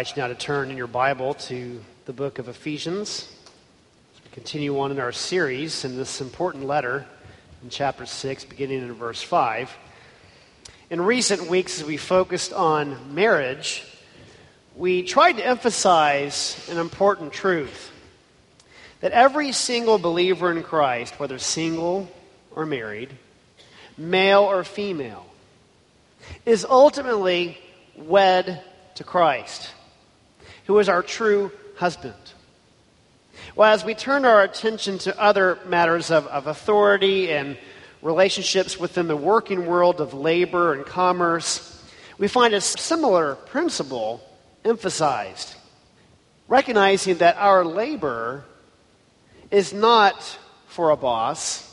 Invite you now to turn in your Bible to the book of Ephesians. We continue on in our series in this important letter in chapter 6, beginning in verse 5. In recent weeks, as we focused on marriage, we tried to emphasize an important truth that every single believer in Christ, whether single or married, male or female, is ultimately wed to Christ who is our true husband. Well, as we turn our attention to other matters of, of authority and relationships within the working world of labor and commerce, we find a similar principle emphasized. Recognizing that our labor is not for a boss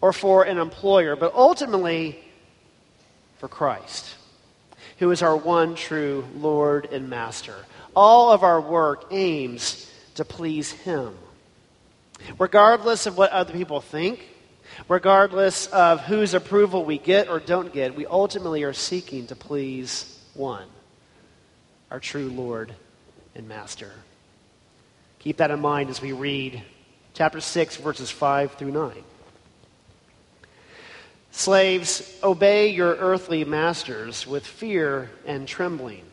or for an employer, but ultimately for Christ, who is our one true Lord and Master. All of our work aims to please Him. Regardless of what other people think, regardless of whose approval we get or don't get, we ultimately are seeking to please one, our true Lord and Master. Keep that in mind as we read chapter 6, verses 5 through 9. Slaves, obey your earthly masters with fear and trembling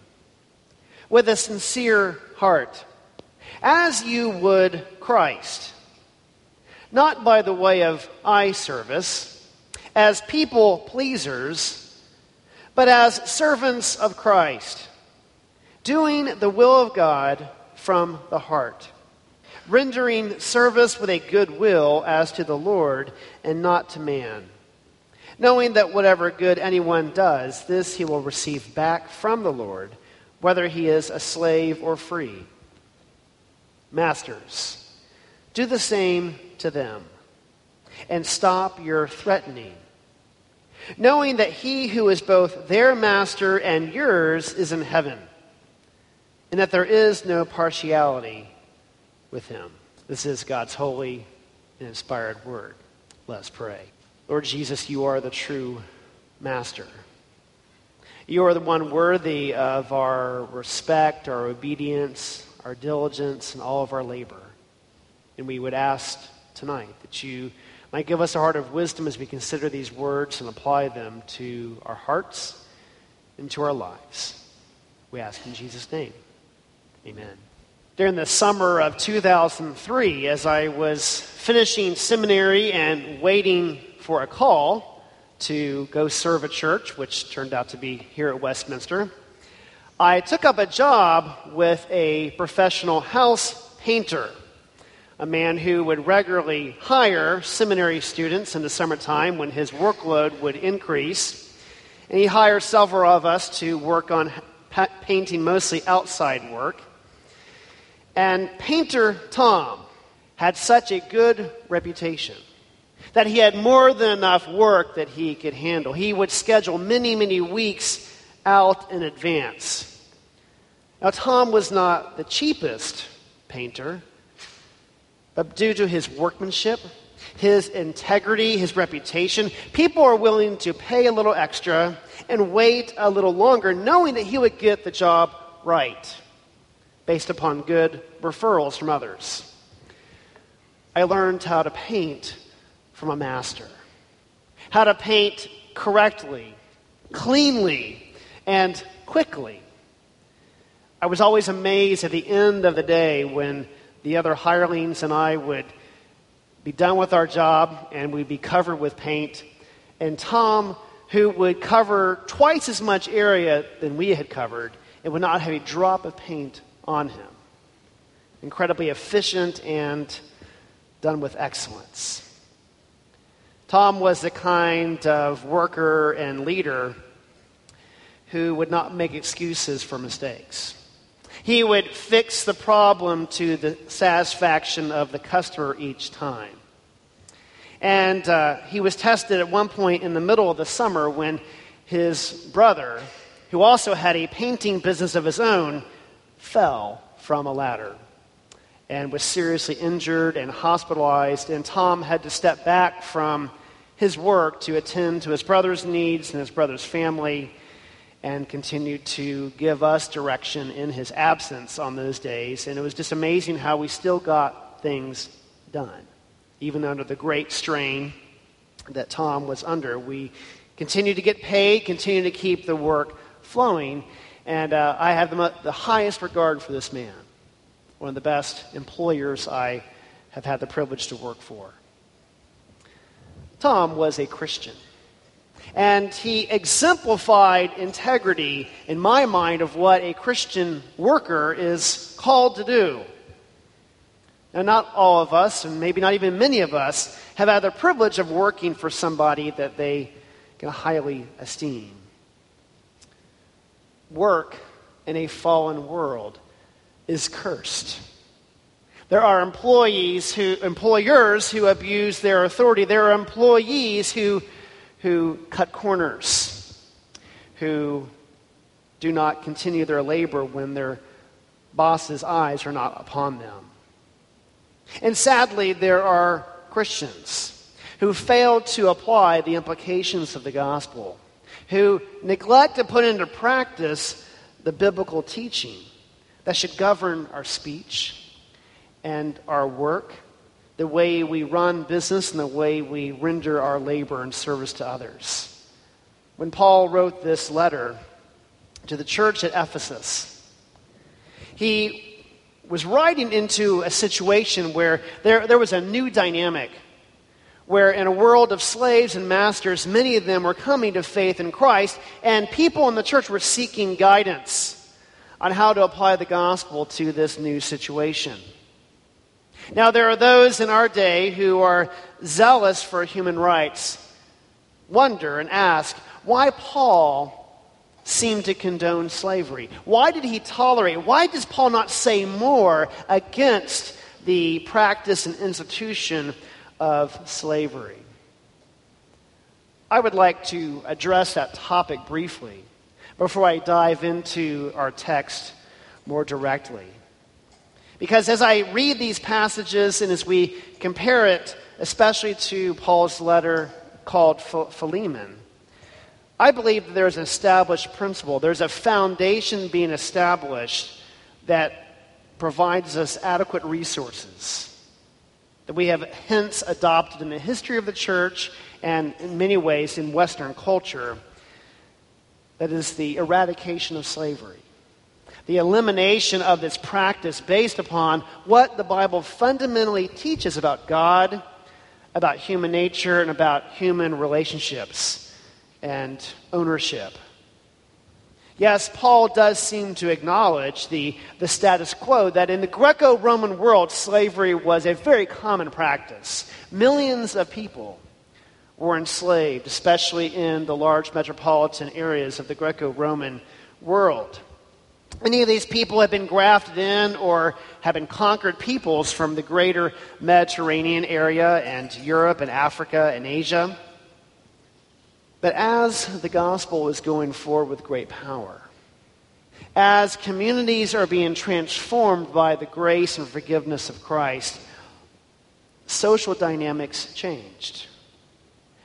with a sincere heart, as you would Christ, not by the way of eye service, as people pleasers, but as servants of Christ, doing the will of God from the heart, rendering service with a good will as to the Lord and not to man, knowing that whatever good anyone does, this he will receive back from the Lord whether he is a slave or free. Masters, do the same to them and stop your threatening, knowing that he who is both their master and yours is in heaven, and that there is no partiality with him. This is God's holy and inspired word. Let's pray. Lord Jesus, you are the true master. You are the one worthy of our respect, our obedience, our diligence, and all of our labor. And we would ask tonight that you might give us a heart of wisdom as we consider these words and apply them to our hearts and to our lives. We ask in Jesus' name. Amen. During the summer of 2003, as I was finishing seminary and waiting for a call, to go serve a church, which turned out to be here at Westminster. I took up a job with a professional house painter, a man who would regularly hire seminary students in the summertime when his workload would increase. And he hired several of us to work on painting mostly outside work. And painter Tom had such a good reputation that he had more than enough work that he could handle. He would schedule many, many weeks out in advance. Now, Tom was not the cheapest painter, but due to his workmanship, his integrity, his reputation, people are willing to pay a little extra and wait a little longer, knowing that he would get the job right based upon good referrals from others. I learned how to paint from a master. How to paint correctly, cleanly, and quickly. I was always amazed at the end of the day when the other hirelings and I would be done with our job and we'd be covered with paint. And Tom, who would cover twice as much area than we had covered, and would not have a drop of paint on him. incredibly efficient and done with excellence. Tom was the kind of worker and leader who would not make excuses for mistakes. He would fix the problem to the satisfaction of the customer each time. And uh, he was tested at one point in the middle of the summer when his brother, who also had a painting business of his own, fell from a ladder and was seriously injured and hospitalized. And Tom had to step back from his work to attend to his brother's needs and his brother's family and continue to give us direction in his absence on those days. And it was just amazing how we still got things done even under the great strain that Tom was under. We continue to get paid, continue to keep the work flowing, and uh, I have the, the highest regard for this man, one of the best employers I have had the privilege to work for. Tom was a Christian. And he exemplified integrity, in my mind, of what a Christian worker is called to do. Now, not all of us, and maybe not even many of us, have had the privilege of working for somebody that they can highly esteem. Work in a fallen world is cursed. There are employees who, employers who abuse their authority. There are employees who, who cut corners, who do not continue their labor when their boss's eyes are not upon them. And sadly, there are Christians who fail to apply the implications of the gospel, who neglect to put into practice the biblical teaching that should govern our speech and our work, the way we run business, and the way we render our labor and service to others. When Paul wrote this letter to the church at Ephesus, he was writing into a situation where there, there was a new dynamic. Where, in a world of slaves and masters, many of them were coming to faith in Christ, and people in the church were seeking guidance on how to apply the gospel to this new situation. Now, there are those in our day who are zealous for human rights, wonder and ask why Paul seemed to condone slavery? Why did he tolerate? Why does Paul not say more against the practice and institution of slavery? I would like to address that topic briefly before I dive into our text more directly. Because as I read these passages and as we compare it, especially to Paul's letter called Philemon, I believe that there's an established principle, there's a foundation being established that provides us adequate resources that we have hence adopted in the history of the church and in many ways in Western culture that is the eradication of slavery. The elimination of this practice based upon what the Bible fundamentally teaches about God, about human nature, and about human relationships and ownership. Yes, Paul does seem to acknowledge the, the status quo that in the Greco Roman world, slavery was a very common practice. Millions of people were enslaved, especially in the large metropolitan areas of the Greco Roman world. Many of these people have been grafted in or have been conquered peoples from the greater Mediterranean area and Europe and Africa and Asia. But as the gospel is going forward with great power, as communities are being transformed by the grace and forgiveness of Christ, social dynamics changed.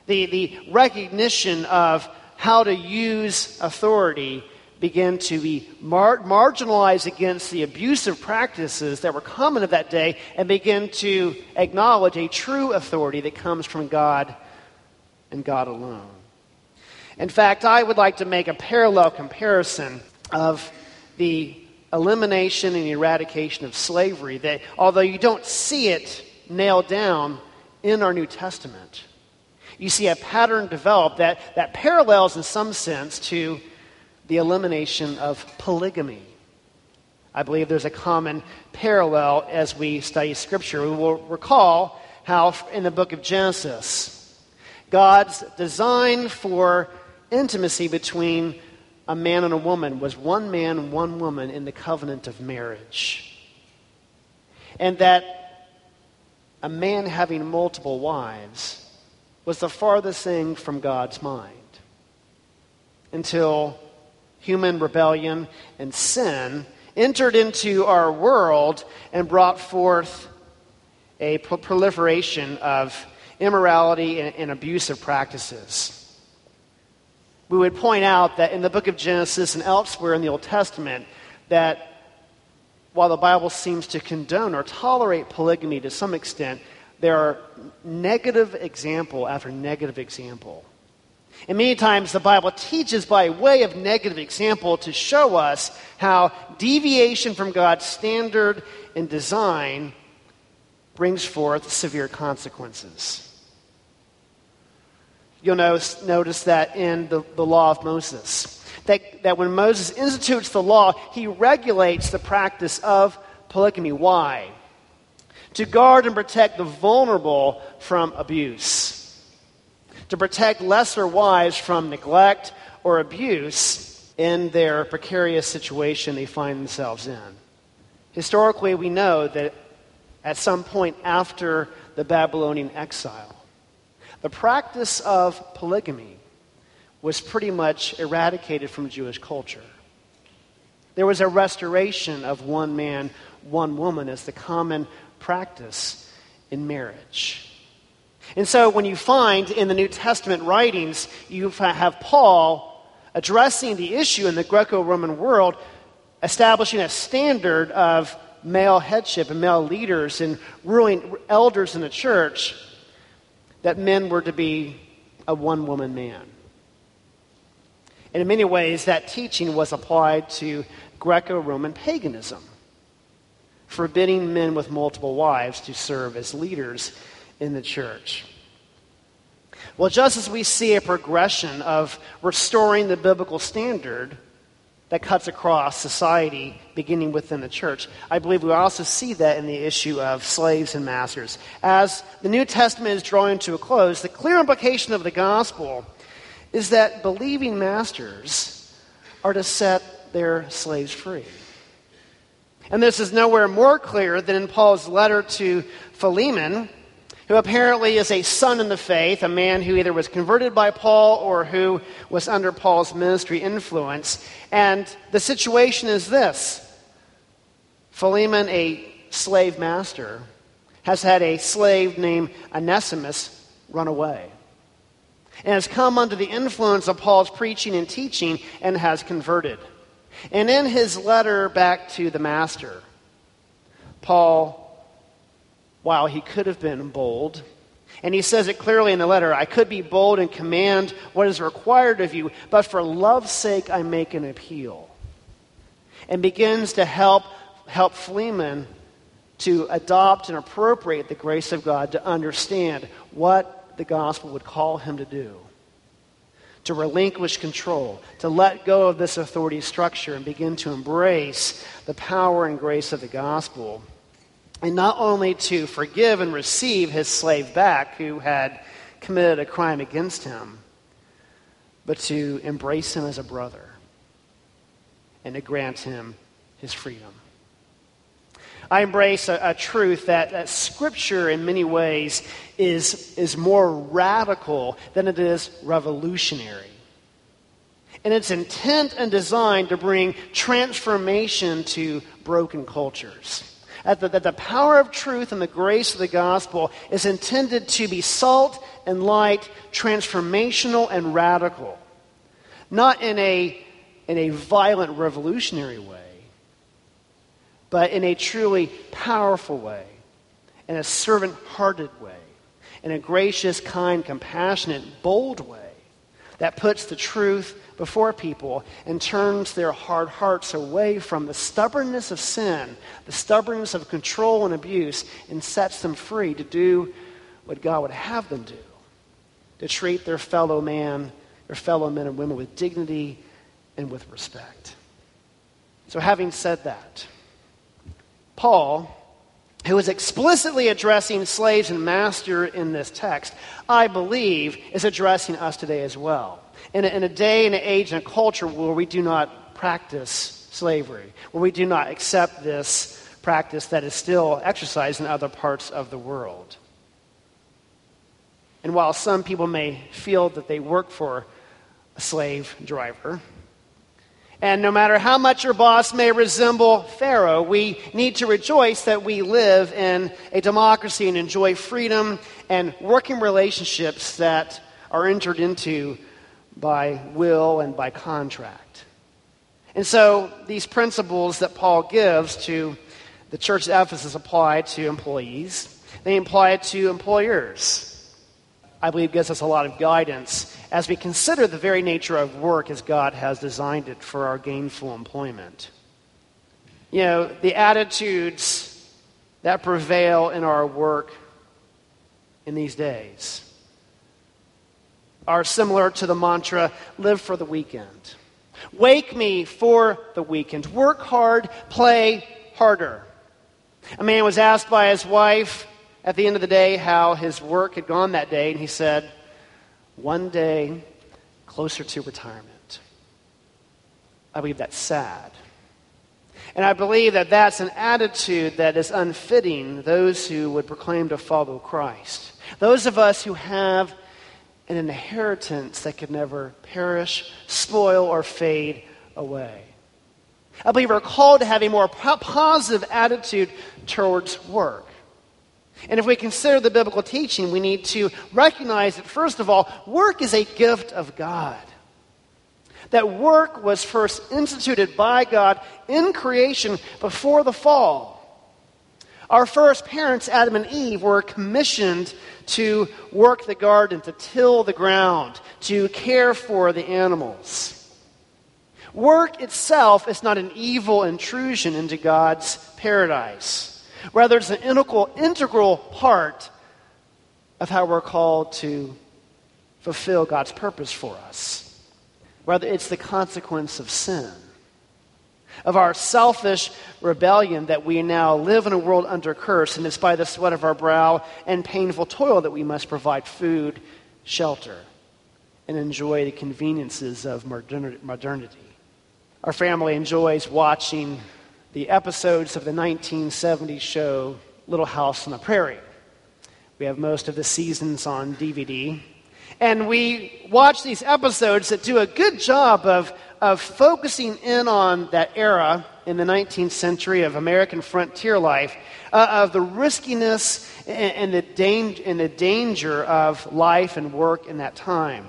The, the recognition of how to use authority began to be mar- marginalized against the abusive practices that were common of that day and begin to acknowledge a true authority that comes from God and God alone. In fact, I would like to make a parallel comparison of the elimination and eradication of slavery that although you don't see it nailed down in our New Testament, you see a pattern develop that, that parallels in some sense to the elimination of polygamy. I believe there's a common parallel as we study Scripture. We will recall how in the book of Genesis, God's design for intimacy between a man and a woman was one man, one woman in the covenant of marriage. And that a man having multiple wives was the farthest thing from God's mind until human rebellion and sin entered into our world and brought forth a proliferation of immorality and, and abusive practices. We would point out that in the book of Genesis and elsewhere in the Old Testament, that while the Bible seems to condone or tolerate polygamy to some extent, there are negative example after negative example. And many times the Bible teaches by way of negative example to show us how deviation from God's standard and design brings forth severe consequences. You'll notice, notice that in the, the law of Moses. That, that when Moses institutes the law, he regulates the practice of polygamy. Why? To guard and protect the vulnerable from abuse. To protect lesser wives from neglect or abuse in their precarious situation they find themselves in. Historically, we know that at some point after the Babylonian exile, the practice of polygamy was pretty much eradicated from Jewish culture. There was a restoration of one man, one woman as the common practice in marriage. And so when you find in the New Testament writings, you have Paul addressing the issue in the Greco Roman world, establishing a standard of male headship and male leaders and ruling elders in the church that men were to be a one woman man. And in many ways, that teaching was applied to Greco Roman paganism, forbidding men with multiple wives to serve as leaders in the church. Well, just as we see a progression of restoring the biblical standard, that cuts across society, beginning within the church. I believe we also see that in the issue of slaves and masters. As the New Testament is drawing to a close, the clear implication of the gospel is that believing masters are to set their slaves free. And this is nowhere more clear than in Paul's letter to Philemon, who apparently is a son in the faith, a man who either was converted by Paul or who was under Paul's ministry influence. And the situation is this Philemon, a slave master, has had a slave named Onesimus run away and has come under the influence of Paul's preaching and teaching and has converted. And in his letter back to the master, Paul while he could have been bold. And he says it clearly in the letter I could be bold and command what is required of you, but for love's sake I make an appeal. And begins to help, help Philemon to adopt and appropriate the grace of God to understand what the gospel would call him to do. To relinquish control, to let go of this authority structure and begin to embrace the power and grace of the gospel and not only to forgive and receive his slave back who had committed a crime against him, but to embrace him as a brother and to grant him his freedom. I embrace a, a truth that, that Scripture, in many ways, is, is more radical than it is revolutionary. And its intent and design to bring transformation to broken cultures that the, power of truth and the grace of the gospel is intended to be salt and light, transformational and radical. Not in a, in a violent, revolutionary way, but in a truly powerful way, in a servant hearted way, in a gracious, kind, compassionate, bold way that puts the truth before people and turns their hard hearts away from the stubbornness of sin, the stubbornness of control and abuse, and sets them free to do what God would have them do to treat their fellow man, their fellow men and women with dignity and with respect. So, having said that, Paul, who is explicitly addressing slaves and master in this text, I believe is addressing us today as well. In a, in a day and an age and a culture where we do not practice slavery, where we do not accept this practice that is still exercised in other parts of the world. And while some people may feel that they work for a slave driver, and no matter how much your boss may resemble Pharaoh, we need to rejoice that we live in a democracy and enjoy freedom and working relationships that are entered into by will and by contract. And so these principles that Paul gives to the church at Ephesus apply to employees, they apply to employers. I believe gives us a lot of guidance as we consider the very nature of work as God has designed it for our gainful employment. You know, the attitudes that prevail in our work in these days are similar to the mantra live for the weekend. Wake me for the weekend. Work hard, play harder. A man was asked by his wife at the end of the day how his work had gone that day, and he said, One day closer to retirement. I believe that's sad. And I believe that that's an attitude that is unfitting those who would proclaim to follow Christ. Those of us who have an inheritance that could never perish, spoil, or fade away. I believe we're called to have a more positive attitude towards work. And if we consider the biblical teaching, we need to recognize that, first of all, work is a gift of God. That work was first instituted by God in creation before the fall. Our first parents, Adam and Eve, were commissioned to work the garden, to till the ground, to care for the animals. Work itself is not an evil intrusion into God's paradise. Rather, it's an integral, integral part of how we're called to fulfill God's purpose for us. Rather, it's the consequence of sin, of our selfish rebellion that we now live in a world under curse, and it's by the sweat of our brow and painful toil that we must provide food, shelter, and enjoy the conveniences of modernity. Our family enjoys watching the episodes of the 1970s show Little House on the Prairie. We have most of the seasons on DVD. And we watch these episodes that do a good job of, of focusing in on that era in the 19th century of American frontier life, uh, of the riskiness and, and, the dang- and the danger of life and work in that time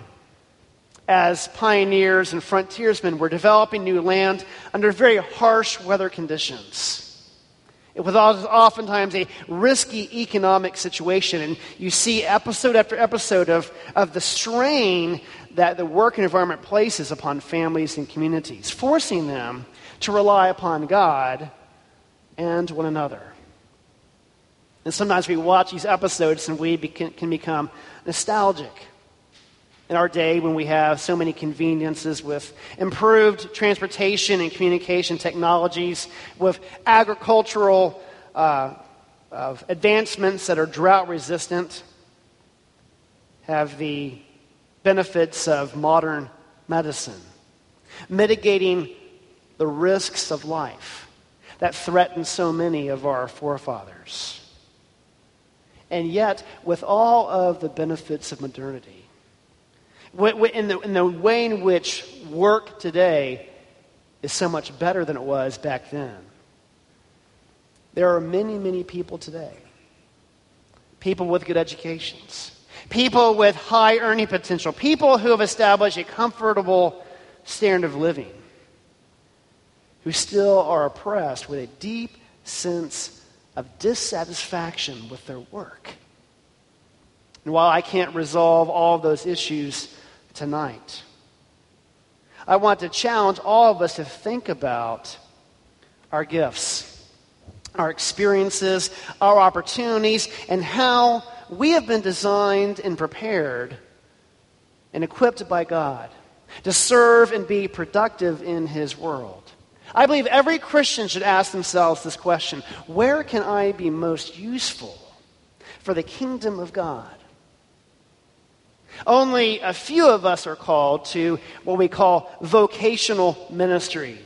as pioneers and frontiersmen were developing new land under very harsh weather conditions. It was oftentimes a risky economic situation, and you see episode after episode of, of the strain that the work environment places upon families and communities, forcing them to rely upon God and one another. And sometimes we watch these episodes and we can become nostalgic in our day when we have so many conveniences with improved transportation and communication technologies, with agricultural uh, advancements that are drought resistant, have the benefits of modern medicine, mitigating the risks of life that threaten so many of our forefathers. And yet, with all of the benefits of modernity, in the, in the way in which work today is so much better than it was back then. There are many, many people today, people with good educations, people with high earning potential, people who have established a comfortable standard of living, who still are oppressed with a deep sense of dissatisfaction with their work. And while I can't resolve all those issues tonight. I want to challenge all of us to think about our gifts, our experiences, our opportunities, and how we have been designed and prepared and equipped by God to serve and be productive in His world. I believe every Christian should ask themselves this question Where can I be most useful for the kingdom of God? Only a few of us are called to what we call vocational ministry.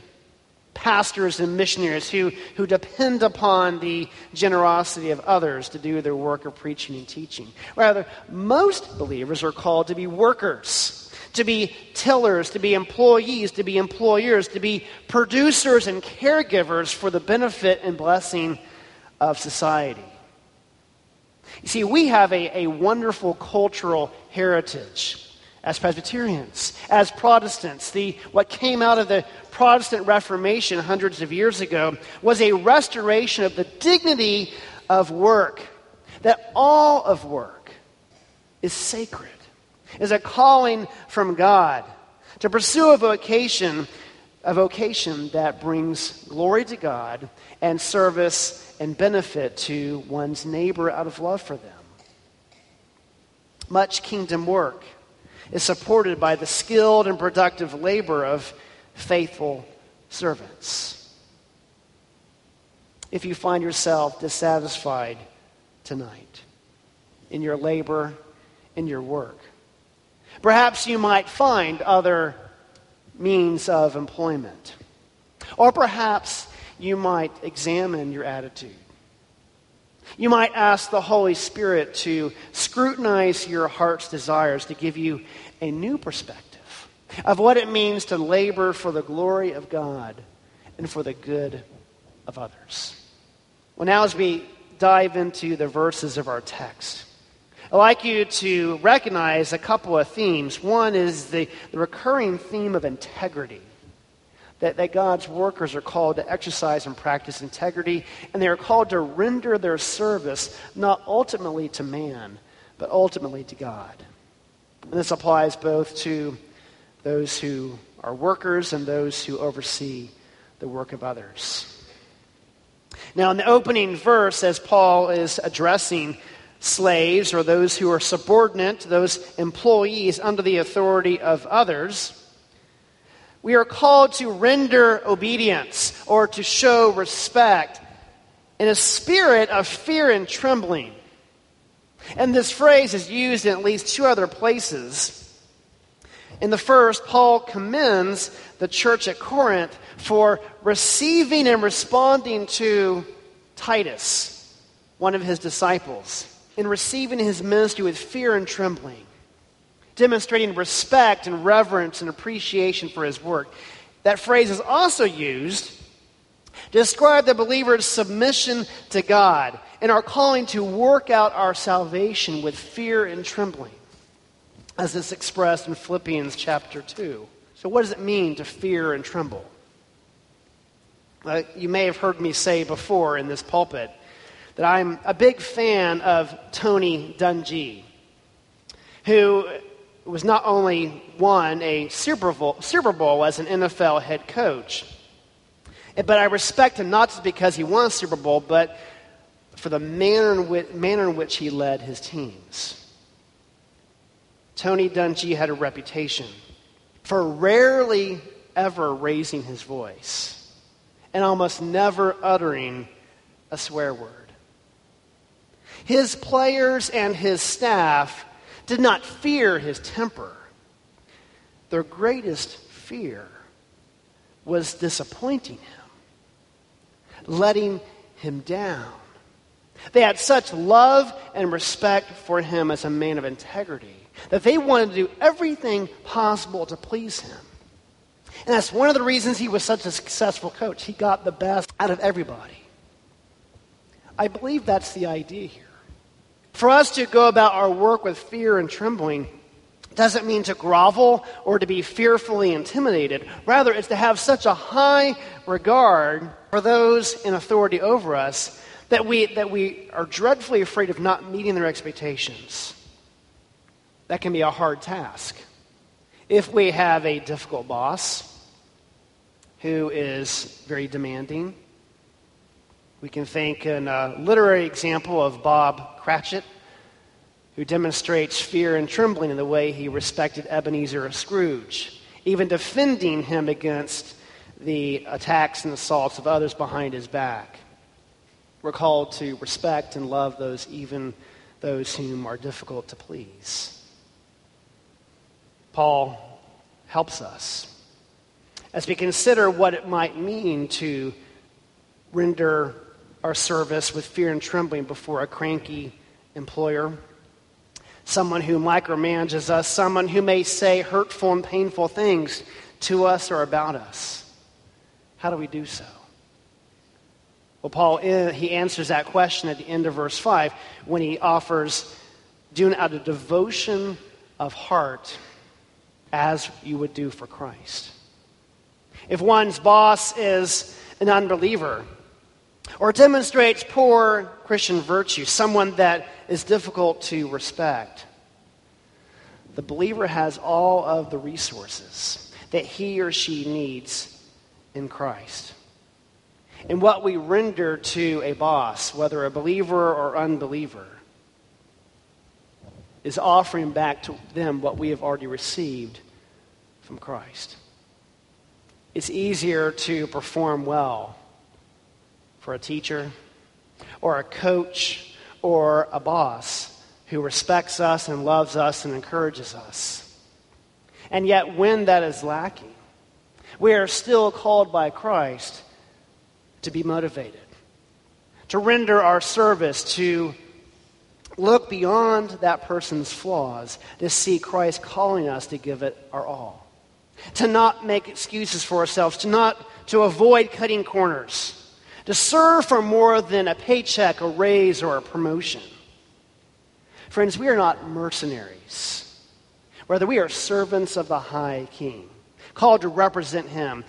Pastors and missionaries who, who depend upon the generosity of others to do their work of preaching and teaching. Rather, most believers are called to be workers to be tillers, to be employees, to be employers, to be producers and caregivers for the benefit and blessing of society. You see, we have a, a wonderful cultural heritage as Presbyterians, as Protestants. The, what came out of the Protestant Reformation hundreds of years ago was a restoration of the dignity of work, that all of work is sacred is a calling from God to pursue a vocation, a vocation that brings glory to God and service and benefit to one's neighbor out of love for them. Much kingdom work is supported by the skilled and productive labor of faithful servants. If you find yourself dissatisfied tonight in your labor, in your work, Perhaps you might find other means of employment. Or perhaps you might examine your attitude. You might ask the Holy Spirit to scrutinize your heart's desires to give you a new perspective of what it means to labor for the glory of God and for the good of others. Well, now as we dive into the verses of our text, I'd like you to recognize a couple of themes. One is the, the recurring theme of integrity. That, that God's workers are called to exercise and practice integrity, and they are called to render their service not ultimately to man, but ultimately to God. And this applies both to those who are workers and those who oversee the work of others. Now, in the opening verse, as Paul is addressing slaves or those who are subordinate, those employees under the authority of others, we are called to render obedience or to show respect in a spirit of fear and trembling. And this phrase is used in at least two other places. In the first, Paul commends the church at Corinth for receiving and responding to Titus, one of his disciples in receiving his ministry with fear and trembling, demonstrating respect and reverence and appreciation for his work. That phrase is also used to describe the believer's submission to God and our calling to work out our salvation with fear and trembling, as is expressed in Philippians chapter 2. So, what does it mean to fear and tremble? Uh, you may have heard me say before in this pulpit that I'm a big fan of Tony Dungy, who was not only won a Super Bowl, Super Bowl as an NFL head coach, but I respect him not just because he won a Super Bowl, but for the manner in which, manner in which he led his teams. Tony Dungy had a reputation for rarely ever raising his voice and almost never uttering a swear word. His players and his staff did not fear his temper. Their greatest fear was disappointing him, letting him down. They had such love and respect for him as a man of integrity that they wanted to do everything possible to please him. And that's one of the reasons he was such a successful coach. He got the best out of everybody. I believe that's the idea here. For us to go about our work with fear and trembling doesn't mean to grovel or to be fearfully intimidated. Rather, it's to have such a high regard for those in authority over us that we, that we are dreadfully afraid of not meeting their expectations. That can be a hard task. If we have a difficult boss who is very demanding, we can think in a uh, literary example of Bob Cratchit, who demonstrates fear and trembling in the way he respected Ebenezer Scrooge, even defending him against the attacks and assaults of others behind his back. We're called to respect and love those, even those whom are difficult to please. Paul helps us as we consider what it might mean to render our service with fear and trembling before a cranky employer, someone who micromanages us, someone who may say hurtful and painful things to us or about us. How do we do so? Well, Paul, he answers that question at the end of verse 5 when he offers doing out of devotion of heart as you would do for Christ. If one's boss is an unbeliever or demonstrates poor Christian virtue, someone that is difficult to respect, the believer has all of the resources that he or she needs in Christ. And what we render to a boss, whether a believer or unbeliever, is offering back to them what we have already received from Christ. It's easier to perform well for a teacher or a coach or a boss who respects us and loves us and encourages us. And yet, when that is lacking, we are still called by Christ to be motivated, to render our service, to look beyond that person's flaws, to see Christ calling us to give it our all to not make excuses for ourselves, to not to avoid cutting corners, to serve for more than a paycheck, a raise, or a promotion. Friends, we are not mercenaries. Rather, we are servants of the high king, called to represent him,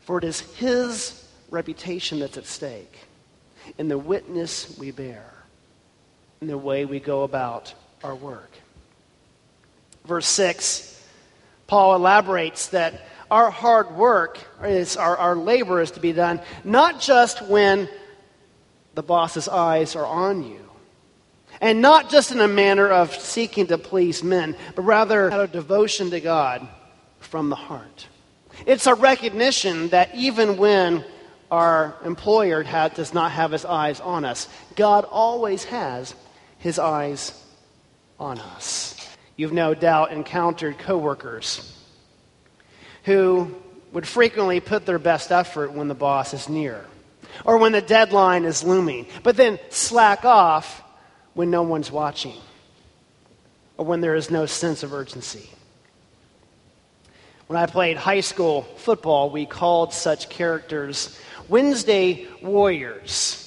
for it is his reputation that's at stake in the witness we bear, in the way we go about our work. Verse 6 Paul elaborates that our hard work is our, our labor is to be done not just when the boss's eyes are on you. And not just in a manner of seeking to please men but rather out of devotion to god from the heart. It's a recognition that even when our employer has, does not have his eyes on us god always has his eyes on us. You've no doubt encountered coworkers who would frequently put their best effort when the boss is near or when the deadline is looming, but then slack off when no one's watching or when there is no sense of urgency. When I played high school football, we called such characters Wednesday Warriors.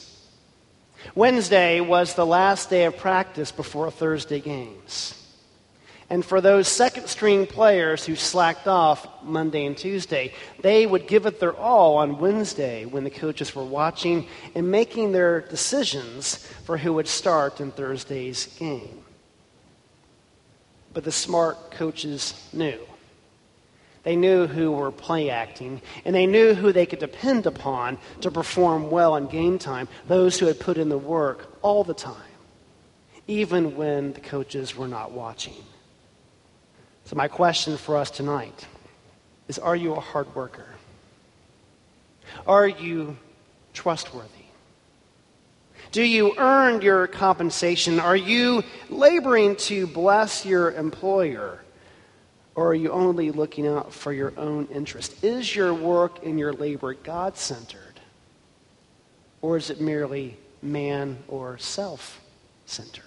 Wednesday was the last day of practice before Thursday games. And for those second string players who slacked off Monday and Tuesday, they would give it their all on Wednesday when the coaches were watching and making their decisions for who would start in Thursday's game. But the smart coaches knew. They knew who were play acting, and they knew who they could depend upon to perform well in game time, those who had put in the work all the time, even when the coaches were not watching. So, my question for us tonight is Are you a hard worker? Are you trustworthy? Do you earn your compensation? Are you laboring to bless your employer? Or are you only looking out for your own interest? Is your work and your labor God centered? Or is it merely man or self centered?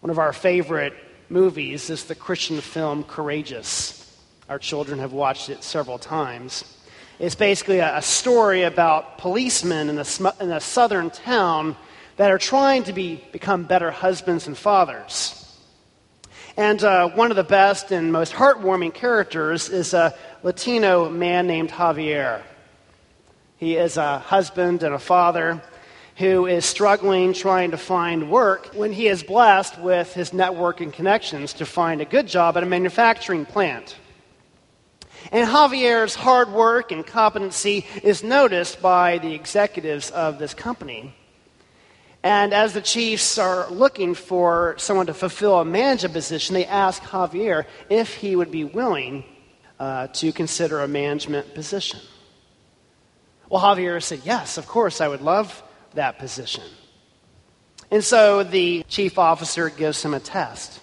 One of our favorite movies is the Christian film Courageous. Our children have watched it several times. It's basically a, story about policemen in a, in a southern town that are trying to be, become better husbands and fathers. And uh, one of the best and most heartwarming characters is a Latino man named Javier. He is a husband and a father who is struggling trying to find work when he is blessed with his network and connections to find a good job at a manufacturing plant. And Javier's hard work and competency is noticed by the executives of this company. And as the chiefs are looking for someone to fulfill a management position, they ask Javier if he would be willing uh, to consider a management position. Well, Javier said, Yes, of course, I would love that position. And so the chief officer gives him a test,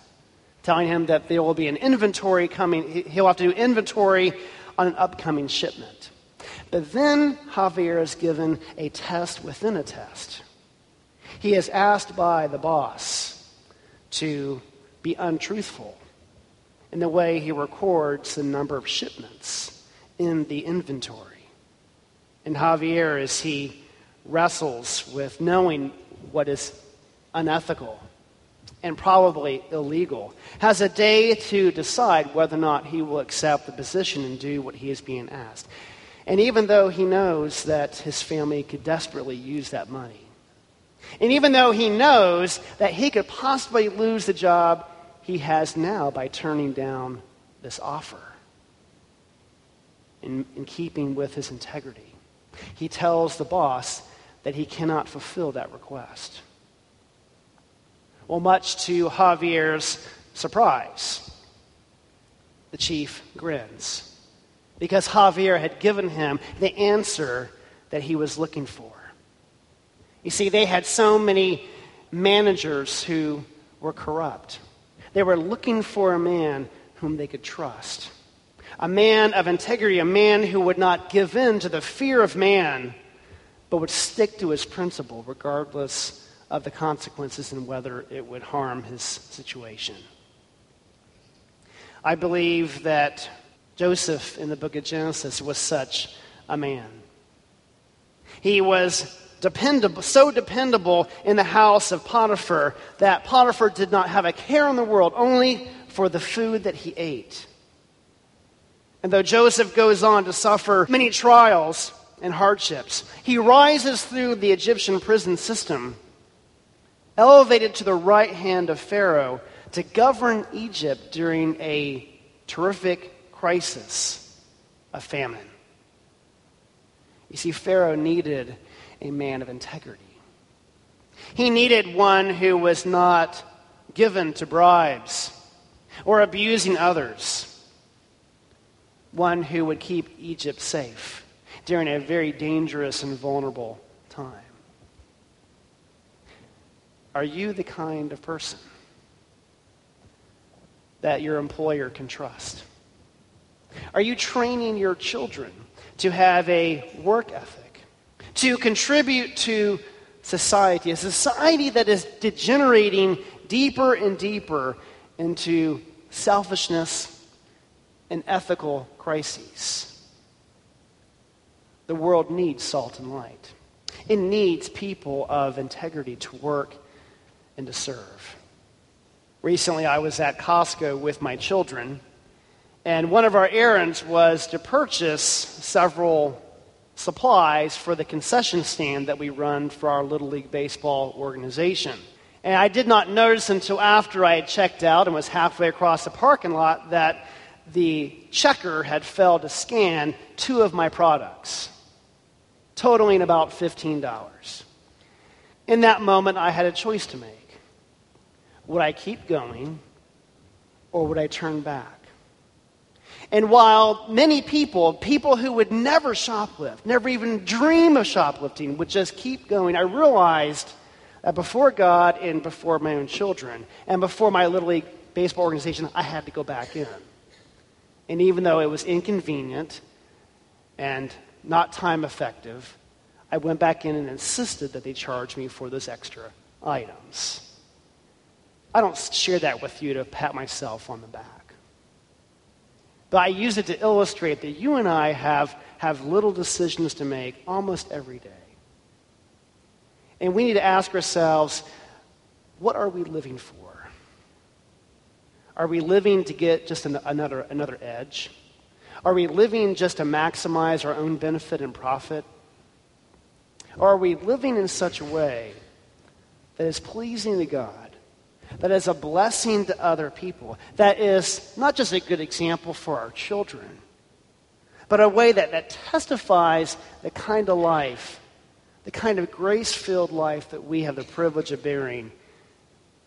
telling him that there will be an inventory coming. He'll have to do inventory on an upcoming shipment. But then Javier is given a test within a test. He is asked by the boss to be untruthful in the way he records the number of shipments in the inventory. And Javier, as he wrestles with knowing what is unethical and probably illegal, has a day to decide whether or not he will accept the position and do what he is being asked. And even though he knows that his family could desperately use that money, and even though he knows that he could possibly lose the job he has now by turning down this offer, in, in keeping with his integrity, he tells the boss that he cannot fulfill that request. Well, much to Javier's surprise, the chief grins because Javier had given him the answer that he was looking for. You see, they had so many managers who were corrupt. They were looking for a man whom they could trust, a man of integrity, a man who would not give in to the fear of man, but would stick to his principle regardless of the consequences and whether it would harm his situation. I believe that Joseph in the book of Genesis was such a man. He was dependable, so dependable in the house of Potiphar that Potiphar did not have a care in the world, only for the food that he ate. And though Joseph goes on to suffer many trials and hardships, he rises through the Egyptian prison system, elevated to the right hand of Pharaoh to govern Egypt during a terrific crisis a famine. You see, Pharaoh needed a man of integrity. He needed one who was not given to bribes or abusing others, one who would keep Egypt safe during a very dangerous and vulnerable time. Are you the kind of person that your employer can trust? Are you training your children to have a work ethic, to contribute to society, a society that is degenerating deeper and deeper into selfishness and ethical crises? The world needs salt and light. It needs people of integrity to work and to serve. Recently, I was at Costco with my children and one of our errands was to purchase several supplies for the concession stand that we run for our Little League Baseball organization. And I did not notice until after I had checked out and was halfway across the parking lot that the checker had failed to scan two of my products, totaling about $15. In that moment, I had a choice to make. Would I keep going or would I turn back? And while many people, people who would never shoplift, never even dream of shoplifting, would just keep going, I realized that before God and before my own children and before my Little League baseball organization, I had to go back in. And even though it was inconvenient and not time effective, I went back in and insisted that they charge me for those extra items. I don't share that with you to pat myself on the back. But I use it to illustrate that you and I have, have little decisions to make almost every day. And we need to ask ourselves what are we living for? Are we living to get just an, another, another edge? Are we living just to maximize our own benefit and profit? Or are we living in such a way that is pleasing to God? that is a blessing to other people, that is not just a good example for our children, but a way that, that testifies the kind of life, the kind of grace filled life that we have the privilege of bearing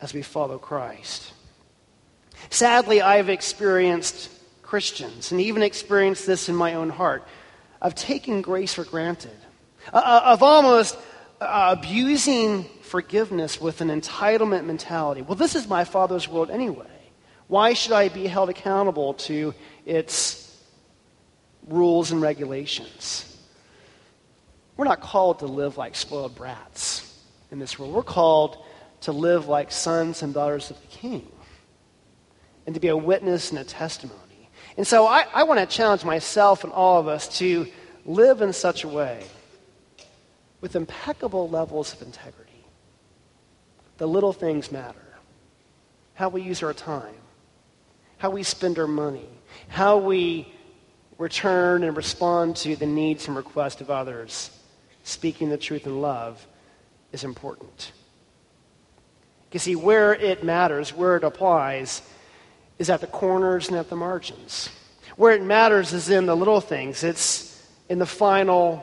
as we follow Christ. Sadly, I've experienced Christians, and even experienced this in my own heart, of taking grace for granted, uh, uh of almost uh, abusing forgiveness with an entitlement mentality. Well, this is my Father's world anyway. Why should I be held accountable to its rules and regulations? We're not called to live like spoiled brats in this world. We're called to live like sons and daughters of the King and to be a witness and a testimony. And so I, I want to challenge myself and all of us to live in such a way with impeccable levels of integrity. The little things matter. How we use our time, how we spend our money, how we return and respond to the needs and requests of others, speaking the truth in love, is important. You see, where it matters, where it applies, is at the corners and at the margins. Where it matters is in the little things. It's in the final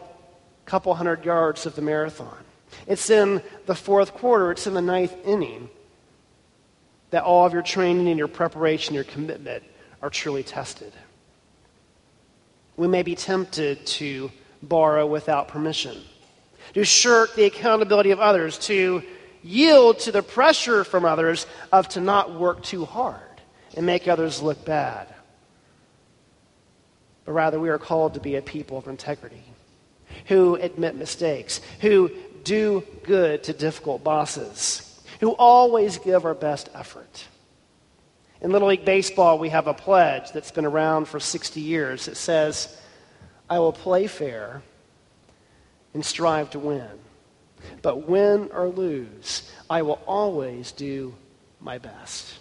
couple hundred yards of the marathon. It's in the fourth quarter, it's in the ninth inning that all of your training and your preparation, your commitment are truly tested. We may be tempted to borrow without permission, to shirk the accountability of others, to yield to the pressure from others of to not work too hard and make others look bad. But rather, we are called to be a people of integrity who admit mistakes, who do good to difficult bosses, who always give our best effort. In Little League Baseball, we have a pledge that's been around for 60 years. It says, I will play fair and strive to win. But win or lose, I will always do my best.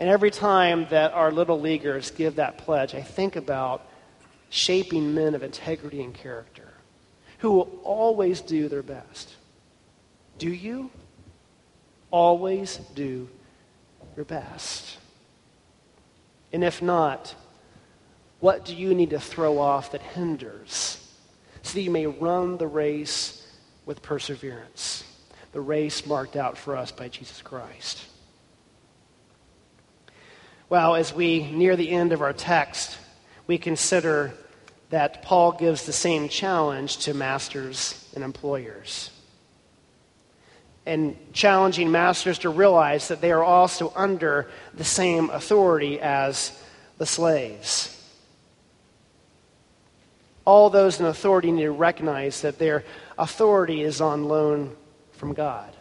And every time that our little leaguers give that pledge, I think about shaping men of integrity and character who will always do their best. Do you? Always do your best. And if not, what do you need to throw off that hinders so that you may run the race with perseverance? The race marked out for us by Jesus Christ. Well, as we near the end of our text, we consider that Paul gives the same challenge to masters and employers. And challenging masters to realize that they are also under the same authority as the slaves. All those in authority need to recognize that their authority is on loan from God.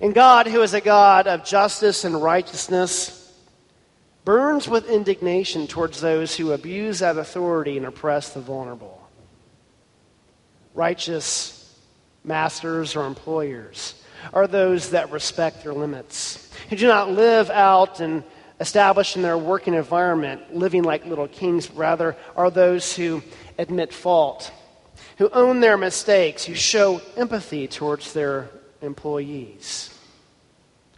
And God, who is a God of justice and righteousness, burns with indignation towards those who abuse that authority and oppress the vulnerable. Righteous masters or employers are those that respect their limits, who do not live out and establish in their working environment living like little kings, rather are those who admit fault, who own their mistakes, who show empathy towards their employees,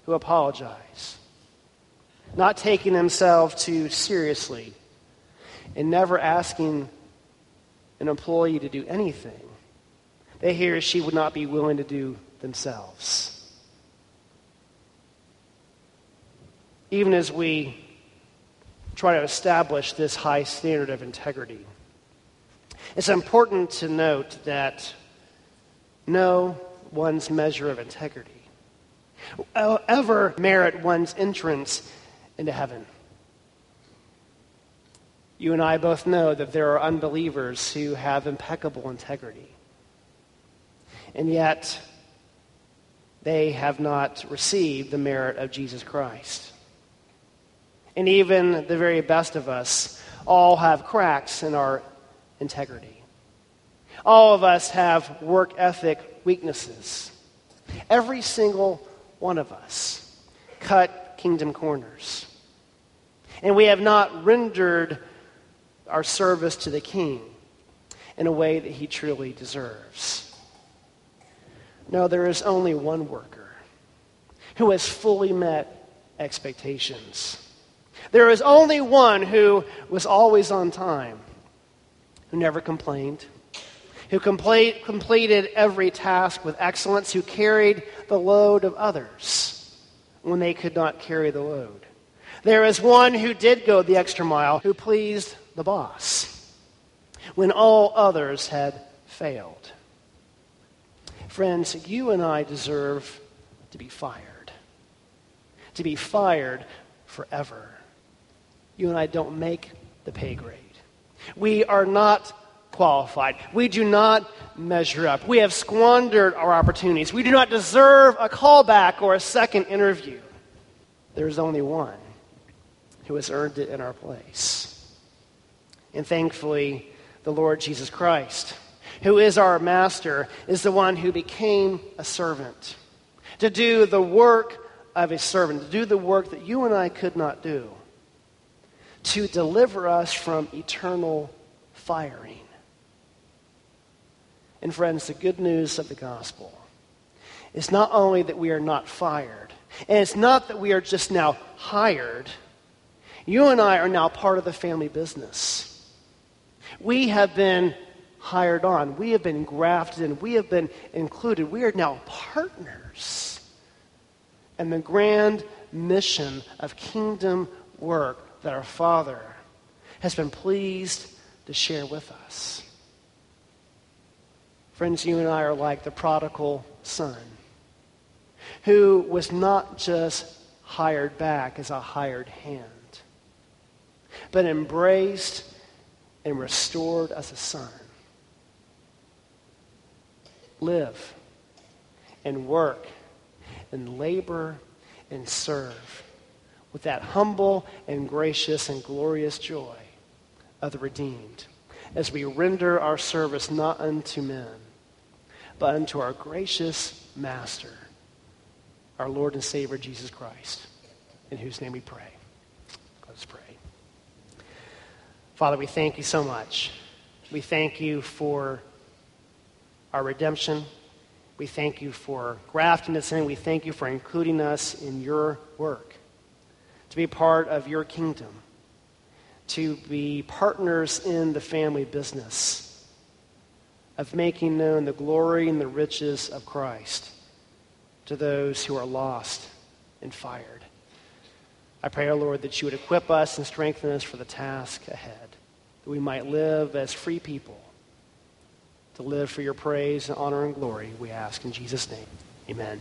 who apologize not taking themselves too seriously, and never asking an employee to do anything they he or she would not be willing to do themselves. Even as we try to establish this high standard of integrity, it's important to note that no one's measure of integrity ever merit one's entrance into heaven. You and I both know that there are unbelievers who have impeccable integrity. And yet, they have not received the merit of Jesus Christ. And even the very best of us all have cracks in our integrity. All of us have work ethic weaknesses. Every single one of us cut kingdom corners and we have not rendered our service to the King in a way that he truly deserves. No, there is only one worker who has fully met expectations. There is only one who was always on time, who never complained, who complete, completed every task with excellence, who carried the load of others when they could not carry the load There is one who did go the extra mile, who pleased the boss when all others had failed. Friends, you and I deserve to be fired, to be fired forever. You and I don't make the pay grade. We are not qualified. We do not measure up. We have squandered our opportunities. We do not deserve a callback or a second interview. There is only one who has earned it in our place. And thankfully, the Lord Jesus Christ, who is our master, is the one who became a servant to do the work of a servant, to do the work that you and I could not do, to deliver us from eternal firing. And friends, the good news of the gospel is not only that we are not fired, and it's not that we are just now hired. You and I are now part of the family business. We have been hired on. We have been grafted in. We have been included. We are now partners. And the grand mission of kingdom work that our Father has been pleased to share with us. Friends, you and I are like the prodigal son who was not just hired back as a hired hand, but embraced and restored as a son. Live and work and labor and serve with that humble and gracious and glorious joy of the redeemed as we render our service not unto men but unto our gracious Master, our Lord and Savior Jesus Christ, in whose name we pray. Let us pray. Father, we thank you so much. We thank you for our redemption. We thank you for grafting us in. We thank you for including us in your work, to be part of your kingdom, to be partners in the family business of making known the glory and the riches of Christ to those who are lost and fired. I pray, O oh Lord, that you would equip us and strengthen us for the task ahead, we might live as free people, to live for your praise and honor and glory, we ask in Jesus' name. Amen.